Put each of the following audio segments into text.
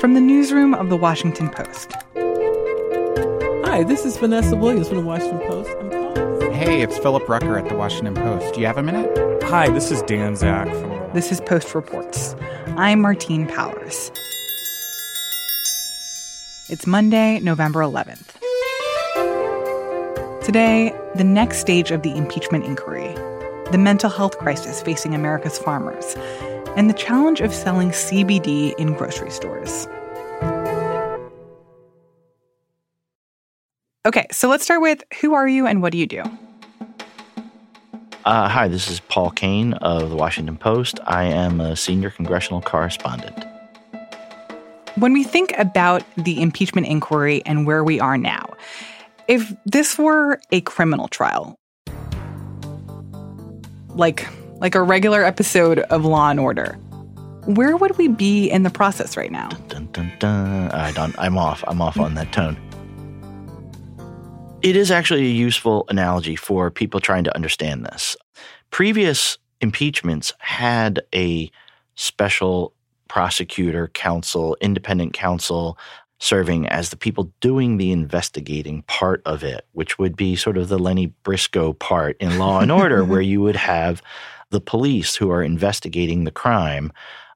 From the newsroom of the Washington Post. Hi, this is Vanessa Williams from the Washington Post. I'm calling. Hey, it's Philip Rucker at the Washington Post. Do you have a minute? Hi, this is Dan Zak from. This is Post Reports. I'm Martine Powers. It's Monday, November 11th. Today, the next stage of the impeachment inquiry, the mental health crisis facing America's farmers, and the challenge of selling CBD in grocery stores. Okay, so let's start with who are you and what do you do? Uh, hi, this is Paul Kane of the Washington Post. I am a senior congressional correspondent. When we think about the impeachment inquiry and where we are now, if this were a criminal trial, like like a regular episode of Law and Order, where would we be in the process right now? Dun, dun, dun. I don't, I'm off. I'm off on that tone. It is actually a useful analogy for people trying to understand this. Previous impeachments had a special prosecutor, counsel, independent counsel serving as the people doing the investigating part of it, which would be sort of the Lenny Briscoe part in Law and Order, where you would have the police who are investigating the crime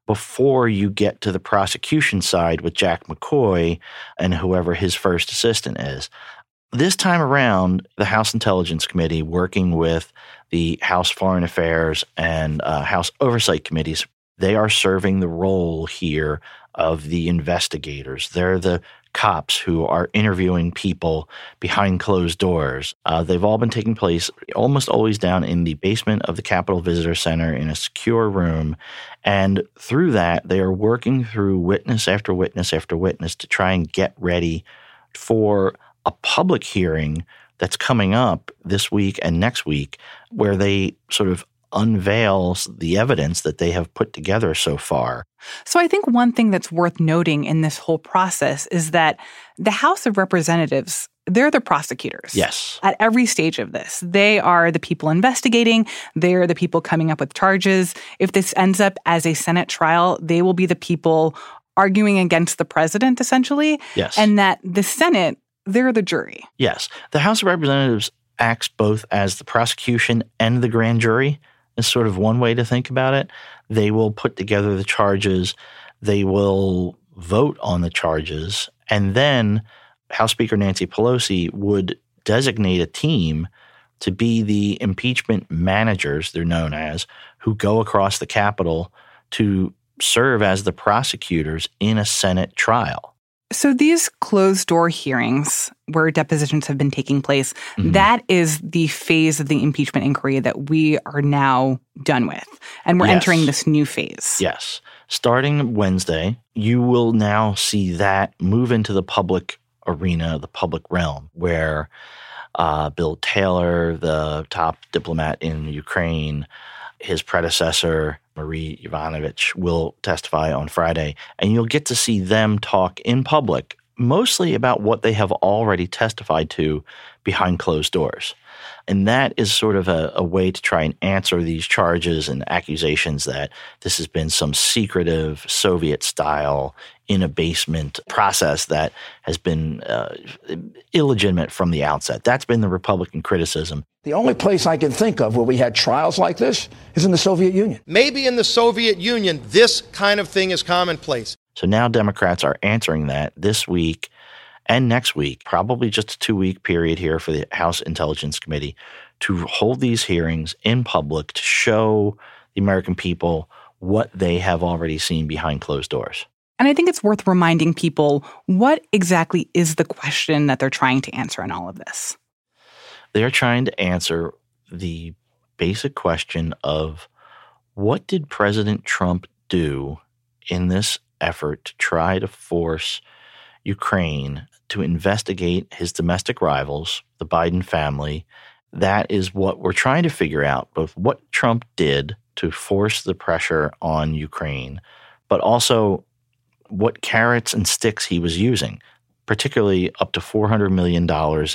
before you get to the prosecution side with Jack McCoy and whoever his first assistant is. This time around, the House Intelligence Committee, working with the House Foreign Affairs and uh, House Oversight Committees, they are serving the role here of the investigators. They're the cops who are interviewing people behind closed doors. Uh, they've all been taking place almost always down in the basement of the Capitol Visitor Center in a secure room. And through that, they are working through witness after witness after witness to try and get ready for a public hearing that's coming up this week and next week where they sort of unveils the evidence that they have put together so far. So I think one thing that's worth noting in this whole process is that the House of Representatives they're the prosecutors. Yes. At every stage of this, they are the people investigating. They are the people coming up with charges. If this ends up as a Senate trial, they will be the people arguing against the president, essentially. Yes. And that the Senate, they're the jury. Yes. The House of Representatives acts both as the prosecution and the grand jury is sort of one way to think about it. They will put together the charges, they will vote on the charges, and then House Speaker Nancy Pelosi would designate a team to be the impeachment managers, they're known as, who go across the Capitol to serve as the prosecutors in a Senate trial. So these closed door hearings where depositions have been taking place, Mhm. that is the phase of the impeachment inquiry that we are now done with. And we're Yes. entering this new phase. Yes. Starting Wednesday, you will now see that move into the public arena, the public realm, where uh, Bill Taylor, the top diplomat in Ukraine, his predecessor, Marie Yovanovitch, will testify on Friday. And you'll get to see them talk in public, mostly about what they have already testified to behind closed doors. And that is sort of a, a way to try and answer these charges and accusations that this has been some secretive Soviet style in a basement process that has been uh, illegitimate from the outset. That's been the Republican criticism. The only place I can think of where we had trials like this is in the Soviet Union. Maybe in the Soviet Union, this kind of thing is commonplace. So now Democrats are answering that this week and next week, probably just a two week period here for the House Intelligence Committee to hold these hearings in public to show the American people what they have already seen behind closed doors. And I think it's worth reminding people what exactly is the question that they're trying to answer in all of this. They are trying to answer the basic question of what did President Trump do in this effort to try to force Ukraine to investigate his domestic rivals, the Biden family. That is what we're trying to figure out both what Trump did to force the pressure on Ukraine, but also what carrots and sticks he was using, particularly up to $400 million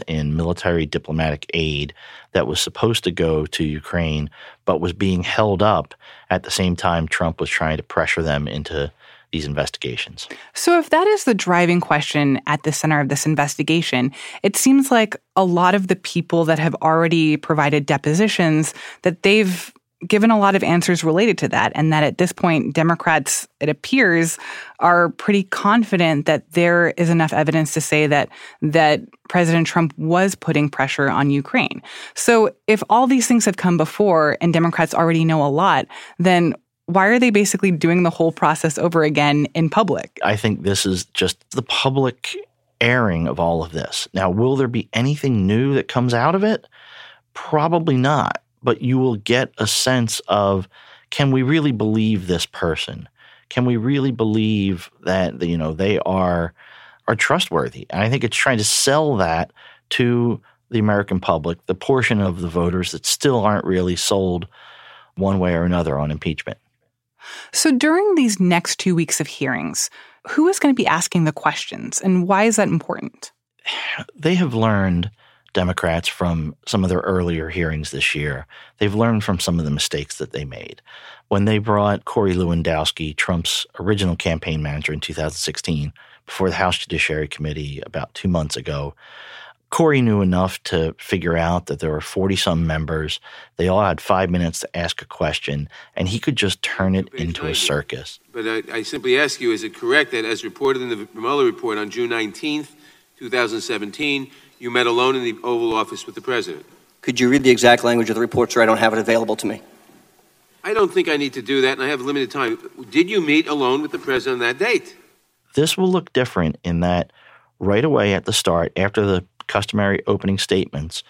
in military diplomatic aid that was supposed to go to Ukraine, but was being held up at the same time Trump was trying to pressure them into these investigations. So, if that is the driving question at the center of this investigation, it seems like a lot of the people that have already provided depositions that they've given a lot of answers related to that, and that at this point, Democrats, it appears, are pretty confident that there is enough evidence to say that that President Trump was putting pressure on Ukraine. So, if all these things have come before and Democrats already know a lot, then why are they basically doing the whole process over again in public? I think this is just the public airing of all of this. Now, will there be anything new that comes out of it? Probably not, but you will get a sense of can we really believe this person? Can we really believe that you know they are are trustworthy? And I think it's trying to sell that to the American public, the portion of the voters that still aren't really sold one way or another on impeachment. So during these next two weeks of hearings, who is going to be asking the questions and why is that important? They have learned, Democrats, from some of their earlier hearings this year. They've learned from some of the mistakes that they made. When they brought Corey Lewandowski, Trump's original campaign manager in 2016, before the House Judiciary Committee about two months ago, Corey knew enough to figure out that there were 40 some members. They all had five minutes to ask a question, and he could just turn it into a circus. But I, I, simply ask you is it correct that, as reported in the Mueller report on June 19th, 2017, you met alone in the Oval Office with the president? Could you read the exact language of the report, sir? I don't have it available to me. I don't think I need to do that, and I have limited time. Did you meet alone with the president on that date? This will look different in that right away at the start, after the customary opening statements,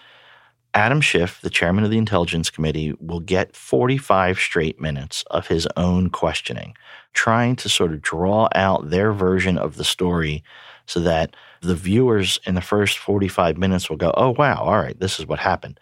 Adam Schiff, the chairman of the Intelligence Committee, will get 45 straight minutes of his own questioning, trying to sort of draw out their version of the story so that the viewers in the first 45 minutes will go, oh, wow, all right, this is what happened.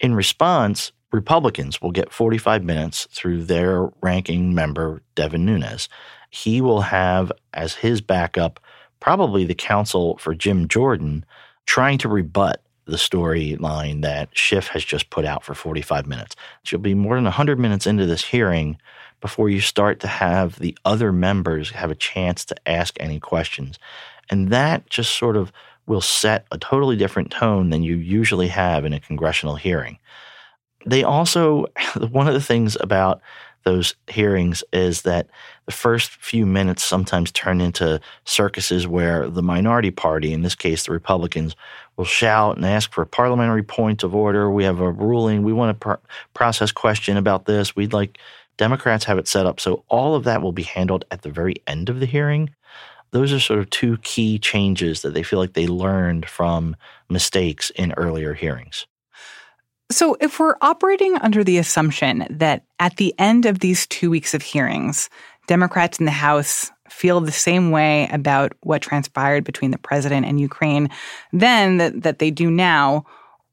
In response, Republicans will get 45 minutes through their ranking member, Devin Nunes. He will have as his backup probably the counsel for Jim Jordan trying to rebut the storyline that Schiff has just put out for 45 minutes. She'll be more than 100 minutes into this hearing before you start to have the other members have a chance to ask any questions. And that just sort of will set a totally different tone than you usually have in a congressional hearing. They also, one of the things about those hearings is that the first few minutes sometimes turn into circuses where the minority party, in this case the Republicans, will shout and ask for a parliamentary point of order. We have a ruling. We want a pr- process question about this. We'd like Democrats have it set up so all of that will be handled at the very end of the hearing. Those are sort of two key changes that they feel like they learned from mistakes in earlier hearings. So, if we're operating under the assumption that at the end of these two weeks of hearings, Democrats in the House feel the same way about what transpired between the president and Ukraine then that, that they do now,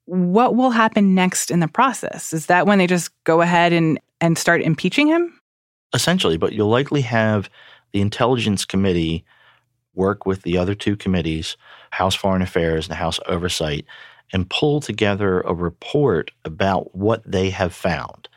what will happen next in the process? Is that when they just go ahead and, and start impeaching him? Essentially, but you'll likely have the Intelligence Committee work with the other two committees, House Foreign Affairs and House Oversight, and pull together a report about what they have found.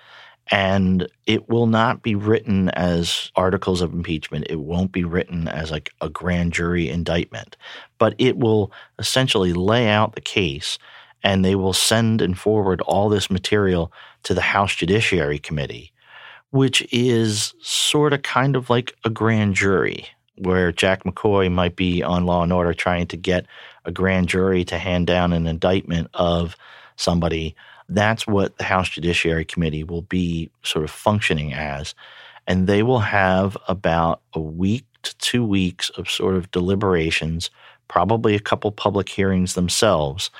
And it will not be written as articles of impeachment. It won't be written as like a grand jury indictment, but it will essentially lay out the case and they will send and forward all this material to the House Judiciary Committee, which is sort of kind of like a grand jury where Jack McCoy might be on Law and Order trying to get a grand jury to hand down an indictment of somebody. That's what the House Judiciary Committee will be sort of functioning as. And they will have about a week to two weeks of sort of deliberations, probably a couple public hearings themselves.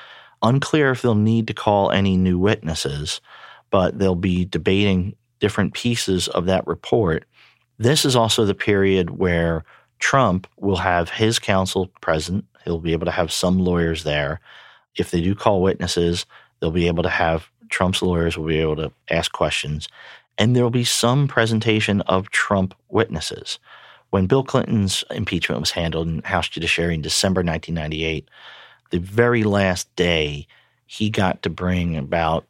Unclear if they'll need to call any new witnesses, but they'll be debating different pieces of that report This is also the period where Trump will have his counsel present. He'll be able to have some lawyers there. If they do call witnesses, they'll be able to have Trump's lawyers will be able to ask questions. And there will be some presentation of Trump witnesses. When Bill Clinton's impeachment was handled in House Judiciary in December 1998, the very last day, he got to bring about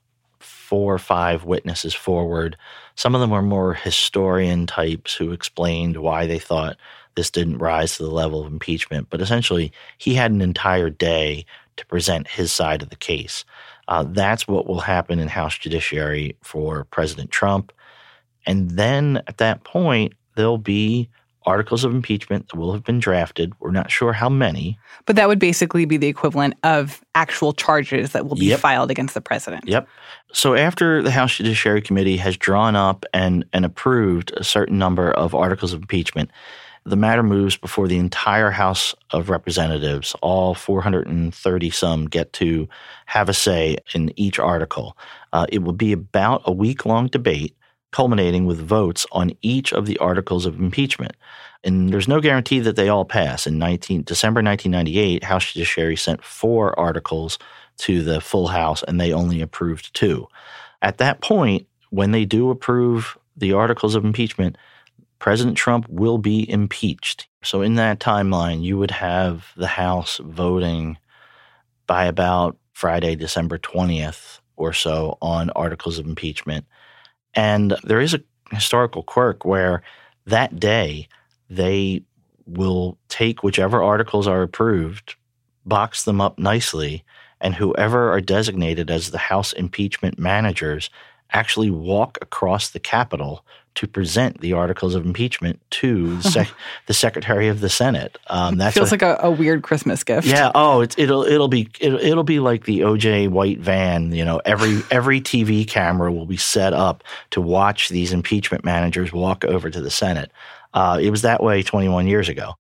four or five witnesses forward. Some of them were more historian types who explained why they thought this didn't rise to the level of impeachment. But essentially, he had an entire day to present his side of the case. Uh, that's what will happen in House Judiciary for President Trump. And then at that point, there'll be articles of impeachment that will have been drafted. We're not sure how many. But that would basically be the equivalent of actual charges that will be Yep. filed against the president. Yep. So after the House Judiciary Committee has drawn up and, and approved a certain number of articles of impeachment, the matter moves before the entire House of Representatives. All 430 some get to have a say in each article. Uh, it will be about a week long debate, culminating with votes on each of the articles of impeachment. And there's no guarantee that they all pass. In 19, December 1998, House Judiciary sent four articles to the full House, and they only approved two. At that point, when they do approve the articles of impeachment, President Trump will be impeached. So, in that timeline, you would have the House voting by about Friday, December 20th or so on articles of impeachment. And there is a historical quirk where that day they will take whichever articles are approved, box them up nicely, and whoever are designated as the House impeachment managers actually walk across the Capitol to present the articles of impeachment to the, sec- the Secretary of the Senate. Um, that's Feels what- like a, a weird Christmas gift. yeah. Oh, it's, it'll it'll be it'll, it'll be like the OJ white van. You know, every every TV camera will be set up to watch these impeachment managers walk over to the Senate. Uh, it was that way 21 years ago.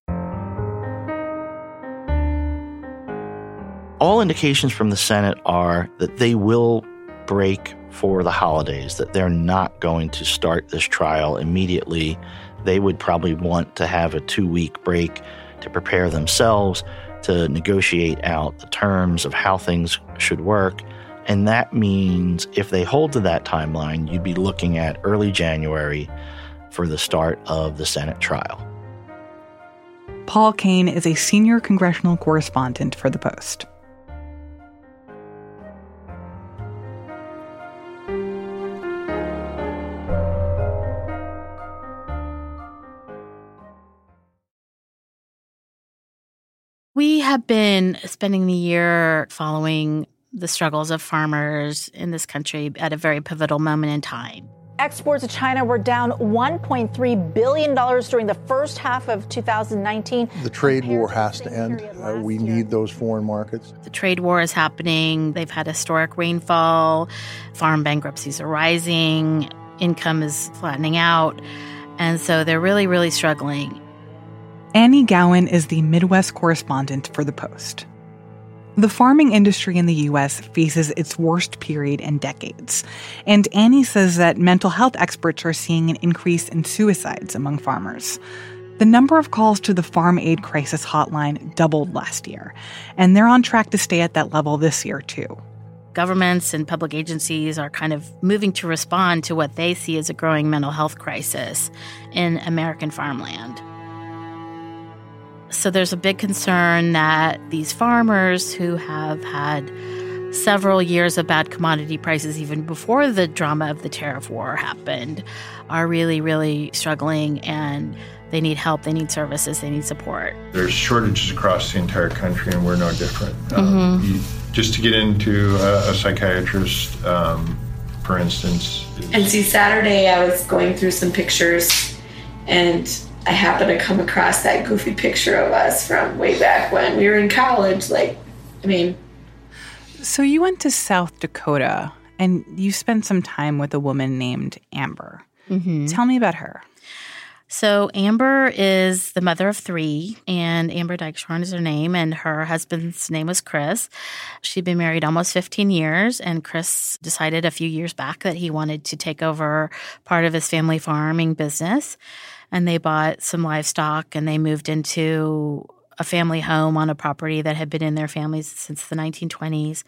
All indications from the Senate are that they will break for the holidays, that they're not going to start this trial immediately. They would probably want to have a two week break to prepare themselves, to negotiate out the terms of how things should work. And that means if they hold to that timeline, you'd be looking at early January for the start of the Senate trial. Paul Kane is a senior congressional correspondent for The Post. We have been spending the year following the struggles of farmers in this country at a very pivotal moment in time. Exports to China were down $1.3 billion during the first half of 2019. The trade war has to end. Uh, we need those foreign markets. The trade war is happening. They've had historic rainfall. Farm bankruptcies are rising. Income is flattening out. And so they're really, really struggling. Annie Gowen is the Midwest correspondent for The Post. The farming industry in the U.S. faces its worst period in decades, and Annie says that mental health experts are seeing an increase in suicides among farmers. The number of calls to the Farm Aid Crisis Hotline doubled last year, and they're on track to stay at that level this year, too. Governments and public agencies are kind of moving to respond to what they see as a growing mental health crisis in American farmland. So there's a big concern that these farmers who have had several years of bad commodity prices, even before the drama of the tariff war happened, are really, really struggling and they need help, they need services, they need support. There's shortages across the entire country, and we're no different. Um, Mhm. you- just to get into a, a psychiatrist, um, for instance, And see, Saturday I was going through some pictures and I happened to come across that goofy picture of us from way back when we were in college. Like, I mean, So you went to South Dakota and you spent some time with a woman named Amber. Mhm. Tell me about her. So Amber is the mother of three, and Amber Dykeshorn is her name, and her husband's name was Chris. She'd been married almost 15 years, and Chris decided a few years back that he wanted to take over part of his family farming business. And they bought some livestock and they moved into a family home on a property that had been in their families since the 1920s.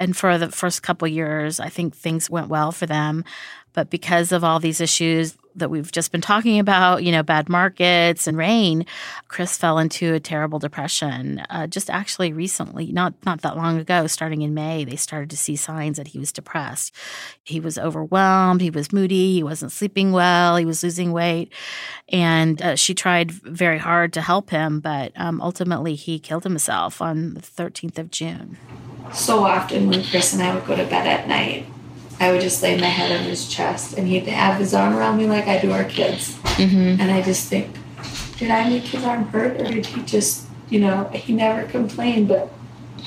And for the first couple years, I think things went well for them. But because of all these issues that we've just been talking about, you know, bad markets and rain, Chris fell into a terrible depression. Uh, just actually recently, not not that long ago, starting in May, they started to see signs that he was depressed. He was overwhelmed. He was moody. He wasn't sleeping well. He was losing weight, and uh, she tried very hard to help him, but um, ultimately he killed himself on the 13th of June. So often when Chris and I would go to bed at night, I would just lay my head on his chest and he'd have his arm around me like I do our kids. Mm-hmm. And I just think, did I make his arm hurt or did he just, you know, he never complained, but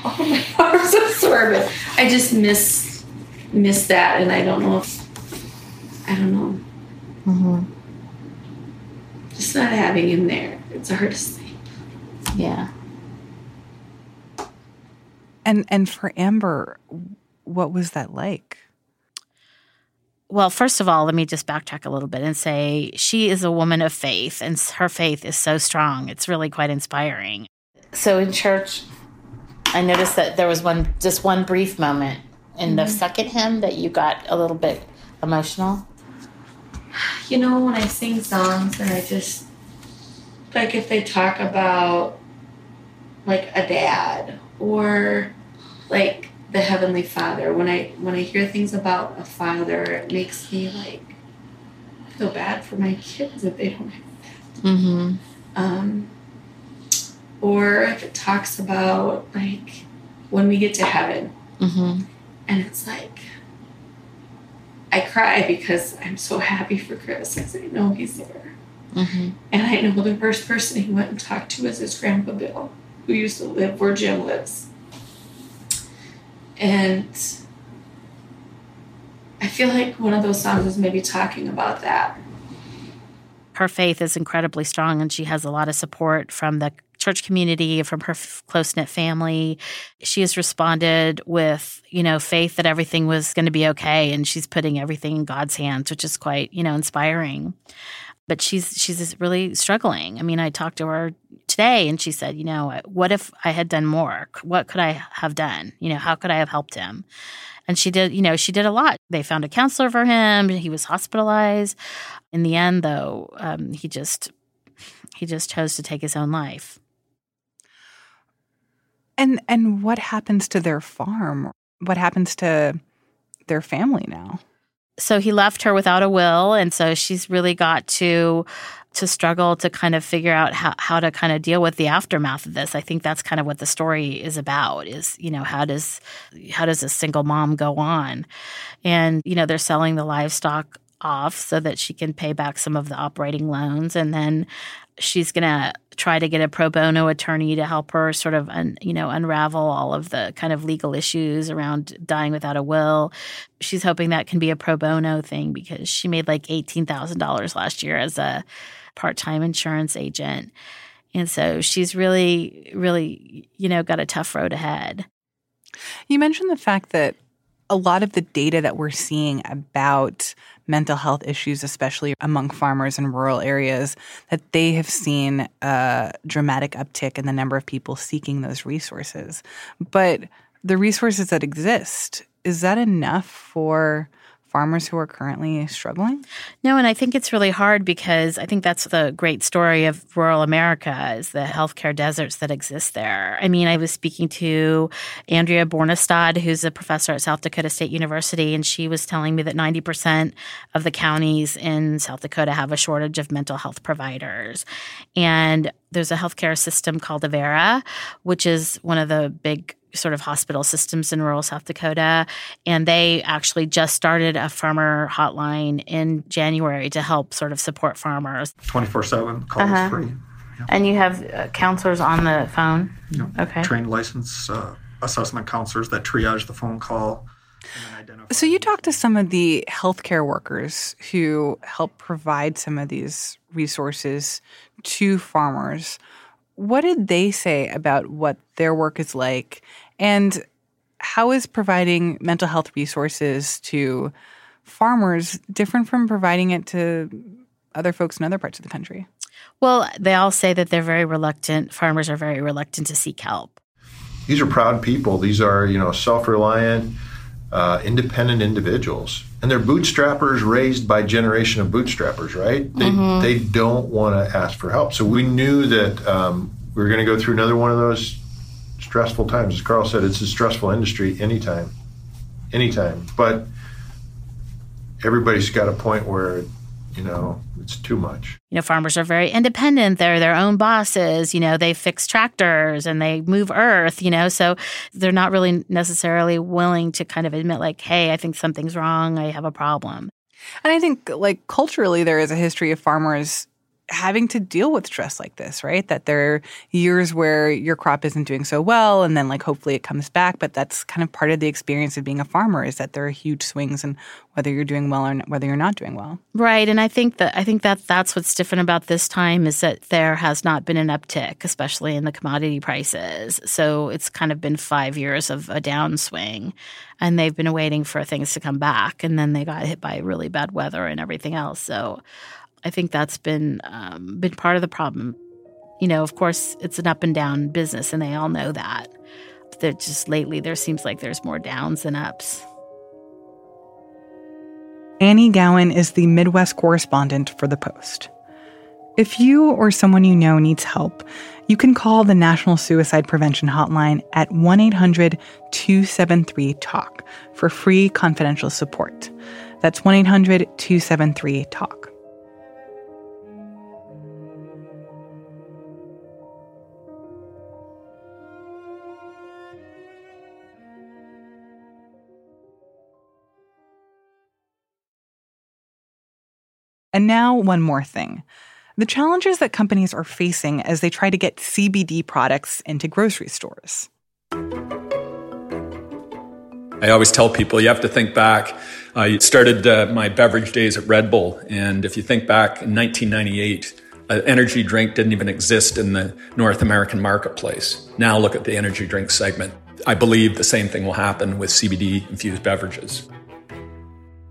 oh my arm's so sore. But I just miss miss that and I don't know if I don't know. Mm-hmm. Just not having him there. It's hard to sleep. Yeah. And and for Amber, what was that like? Well, first of all, let me just backtrack a little bit and say she is a woman of faith, and her faith is so strong. It's really quite inspiring. So in church, I noticed that there was one, just one brief moment in the Mhm. second hymn that you got a little bit emotional. You know, when I sing songs and I just like if they talk about like a dad or like the heavenly father when i when i hear things about a father it makes me like feel bad for my kids if they don't have Mm-hmm. um or if it talks about like when we get to heaven Mm-hmm. and it's like i cry because i'm so happy for chris because i know he's there Mm-hmm. and i know the first person he went and talked to was his grandpa bill who used to live where jim lives and I feel like one of those songs is maybe talking about that. Her faith is incredibly strong, and she has a lot of support from the church community, from her close knit family. She has responded with, you know, faith that everything was going to be okay, and she's putting everything in God's hands, which is quite, you know, inspiring. But she's she's really struggling. I mean, I talked to her today, and she said, you know, what if I had done more? What could I have done? You know, how could I have helped him? And she did, you know, she did a lot. They found a counselor for him. He was hospitalized. In the end, though, um, he just he just chose to take his own life. And and what happens to their farm? What happens to their family now? So he left her without a will, and so she's really got to to struggle to kind of figure out how, how to kind of deal with the aftermath of this. I think that's kind of what the story is about is, you know, how does how does a single mom go on? And, you know, they're selling the livestock off so that she can pay back some of the operating loans. And then she's going to try to get a pro bono attorney to help her sort of un, you know unravel all of the kind of legal issues around dying without a will. She's hoping that can be a pro bono thing because she made like $18,000 last year as a part-time insurance agent. And so she's really really you know got a tough road ahead. You mentioned the fact that a lot of the data that we're seeing about mental health issues, especially among farmers in rural areas, that they have seen a dramatic uptick in the number of people seeking those resources. But the resources that exist, is that enough for farmers who are currently struggling? No, and I think it's really hard because I think that's the great story of rural America is the healthcare deserts that exist there. I mean, I was speaking to Andrea Bjornestad, who's a professor at South Dakota State University, and she was telling me that 90% of the counties in South Dakota have a shortage of mental health providers. And there's a healthcare system called Avera, which is one of the big sort of hospital systems in rural South Dakota. And they actually just started a farmer hotline in January to help sort of support farmers. 24 7, call Uh-huh. is free. And you have uh, counselors on the phone? You know, Okay. Trained licensed uh, assessment counselors that triage the phone call. So you talked to some of the healthcare workers who help provide some of these resources to farmers. What did they say about what their work is like and how is providing mental health resources to farmers different from providing it to other folks in other parts of the country? Well, they all say that they're very reluctant, farmers are very reluctant to seek help. These are proud people. These are, you know, self reliant, uh, independent individuals. And they're bootstrappers raised by generation of bootstrappers, right? They, mm-hmm. they don't want to ask for help. So we knew that um, we were going to go through another one of those stressful times. As Carl said, it's a stressful industry anytime, anytime. But everybody's got a point where you know, it's too much. You know, farmers are very independent. They're their own bosses. You know, they fix tractors and they move earth, you know, so they're not really necessarily willing to kind of admit, like, hey, I think something's wrong. I have a problem. And I think, like, culturally, there is a history of farmers having to deal with stress like this, right? That there are years where your crop isn't doing so well and then like hopefully it comes back, but that's kind of part of the experience of being a farmer is that there are huge swings in whether you're doing well or whether you're not doing well. Right, and I think that I think that that's what's different about this time is that there has not been an uptick, especially in the commodity prices. So it's kind of been 5 years of a downswing and they've been waiting for things to come back and then they got hit by really bad weather and everything else. So I think that's been um, been part of the problem. You know, of course, it's an up and down business, and they all know that. But they're just lately, there seems like there's more downs than ups. Annie Gowen is the Midwest correspondent for The Post. If you or someone you know needs help, you can call the National Suicide Prevention Hotline at 1 800 273 TALK for free confidential support. That's 1 800 273 TALK. And now, one more thing the challenges that companies are facing as they try to get CBD products into grocery stores. I always tell people you have to think back. I started uh, my beverage days at Red Bull, and if you think back in 1998, an energy drink didn't even exist in the North American marketplace. Now look at the energy drink segment. I believe the same thing will happen with CBD infused beverages.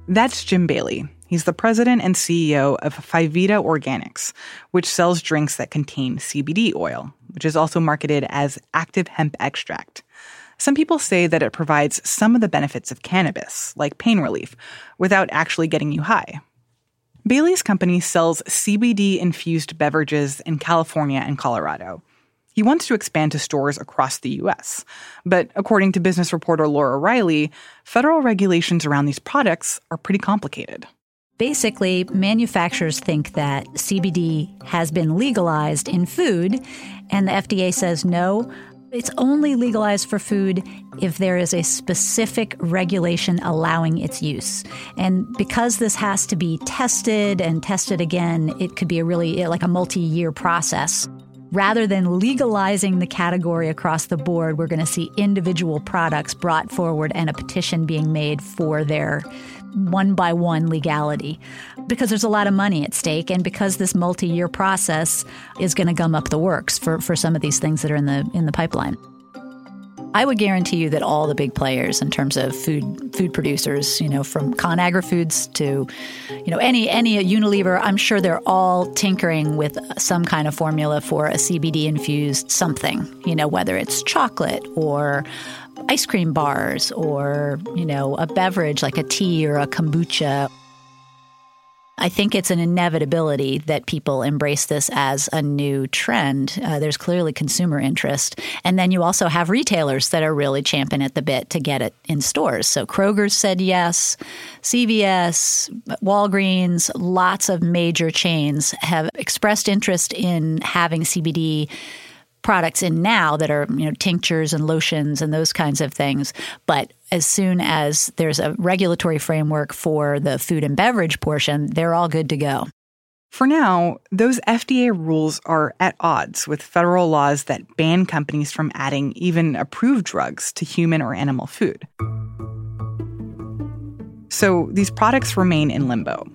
That's Jim Bailey. He's the president and CEO of Phivida Organics, which sells drinks that contain CBD oil, which is also marketed as active hemp extract. Some people say that it provides some of the benefits of cannabis, like pain relief, without actually getting you high. Bailey's company sells CBD infused beverages in California and Colorado. He wants to expand to stores across the U.S. But according to business reporter Laura Reiley, federal regulations around these products are pretty complicated. Basically, manufacturers think that CBD has been legalized in food, and the FDA says no. It's only legalized for food if there is a specific regulation allowing its use. And because this has to be tested and tested again, it could be a really like a multi year process. Rather than legalizing the category across the board, we're going to see individual products brought forward and a petition being made for their one by one legality because there's a lot of money at stake and because this multi-year process is going to gum up the works for, for some of these things that are in the in the pipeline. I would guarantee you that all the big players in terms of food food producers, you know, from ConAgra Foods to, you know, any any Unilever, I'm sure they're all tinkering with some kind of formula for a CBD infused something, you know, whether it's chocolate or ice cream bars or, you know, a beverage like a tea or a kombucha. I think it's an inevitability that people embrace this as a new trend. Uh, there's clearly consumer interest. And then you also have retailers that are really champing at the bit to get it in stores. So Kroger's said yes, CVS, Walgreens, lots of major chains have expressed interest in having CBD products in now that are, you know, tinctures and lotions and those kinds of things. But as soon as there's a regulatory framework for the food and beverage portion, they're all good to go. For now, those FDA rules are at odds with federal laws that ban companies from adding even approved drugs to human or animal food. So these products remain in limbo.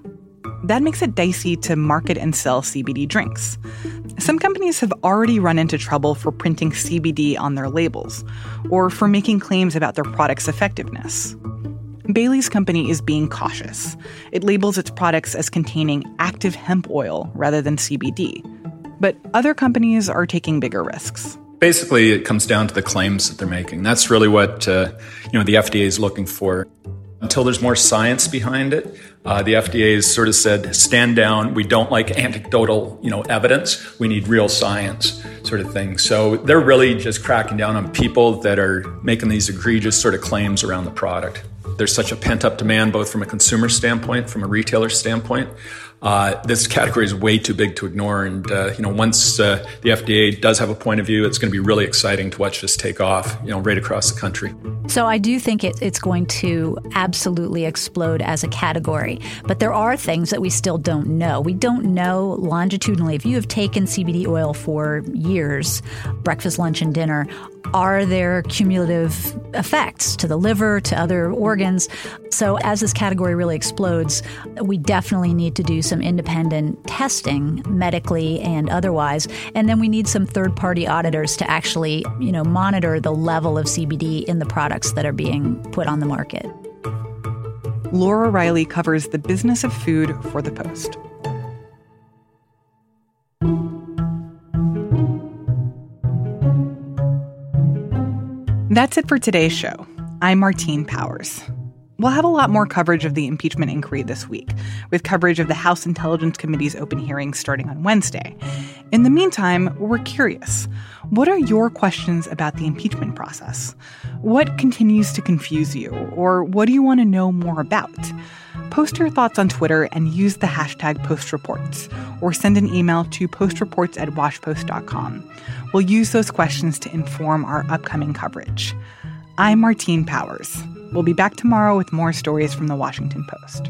That makes it dicey to market and sell CBD drinks. Some companies have already run into trouble for printing CBD on their labels or for making claims about their product's effectiveness. Bailey's company is being cautious. It labels its products as containing active hemp oil rather than CBD. But other companies are taking bigger risks. Basically, it comes down to the claims that they're making. That's really what uh, you know the FDA is looking for. Until there's more science behind it, uh, the FDA has sort of said, "Stand down. We don't like anecdotal, you know, evidence. We need real science." sort of thing. So they're really just cracking down on people that are making these egregious sort of claims around the product. There's such a pent up demand, both from a consumer standpoint, from a retailer standpoint. Uh, this category is way too big to ignore. And uh, you know, once uh, the FDA does have a point of view, it's going to be really exciting to watch this take off. You know, right across the country. So I do think it, it's going to absolutely explode as a category. But there are things that we still don't know. We don't know longitudinally. If you have taken CBD oil for years, breakfast, lunch, and dinner, are there cumulative effects to the liver, to other organs? So, as this category really explodes, we definitely need to do some independent testing, medically and otherwise. And then we need some third party auditors to actually, you know, monitor the level of CBD in the products that are being put on the market. Laura Reiley covers the business of food for The Post. That's it for today's show. I'm Martine Powers. We'll have a lot more coverage of the impeachment inquiry this week, with coverage of the House Intelligence Committee's open hearings starting on Wednesday. In the meantime, we're curious. What are your questions about the impeachment process? What continues to confuse you, or what do you want to know more about? Post your thoughts on Twitter and use the hashtag postreports, or send an email to postreports at washpost.com. We'll use those questions to inform our upcoming coverage. I'm Martine Powers. We'll be back tomorrow with more stories from the Washington Post.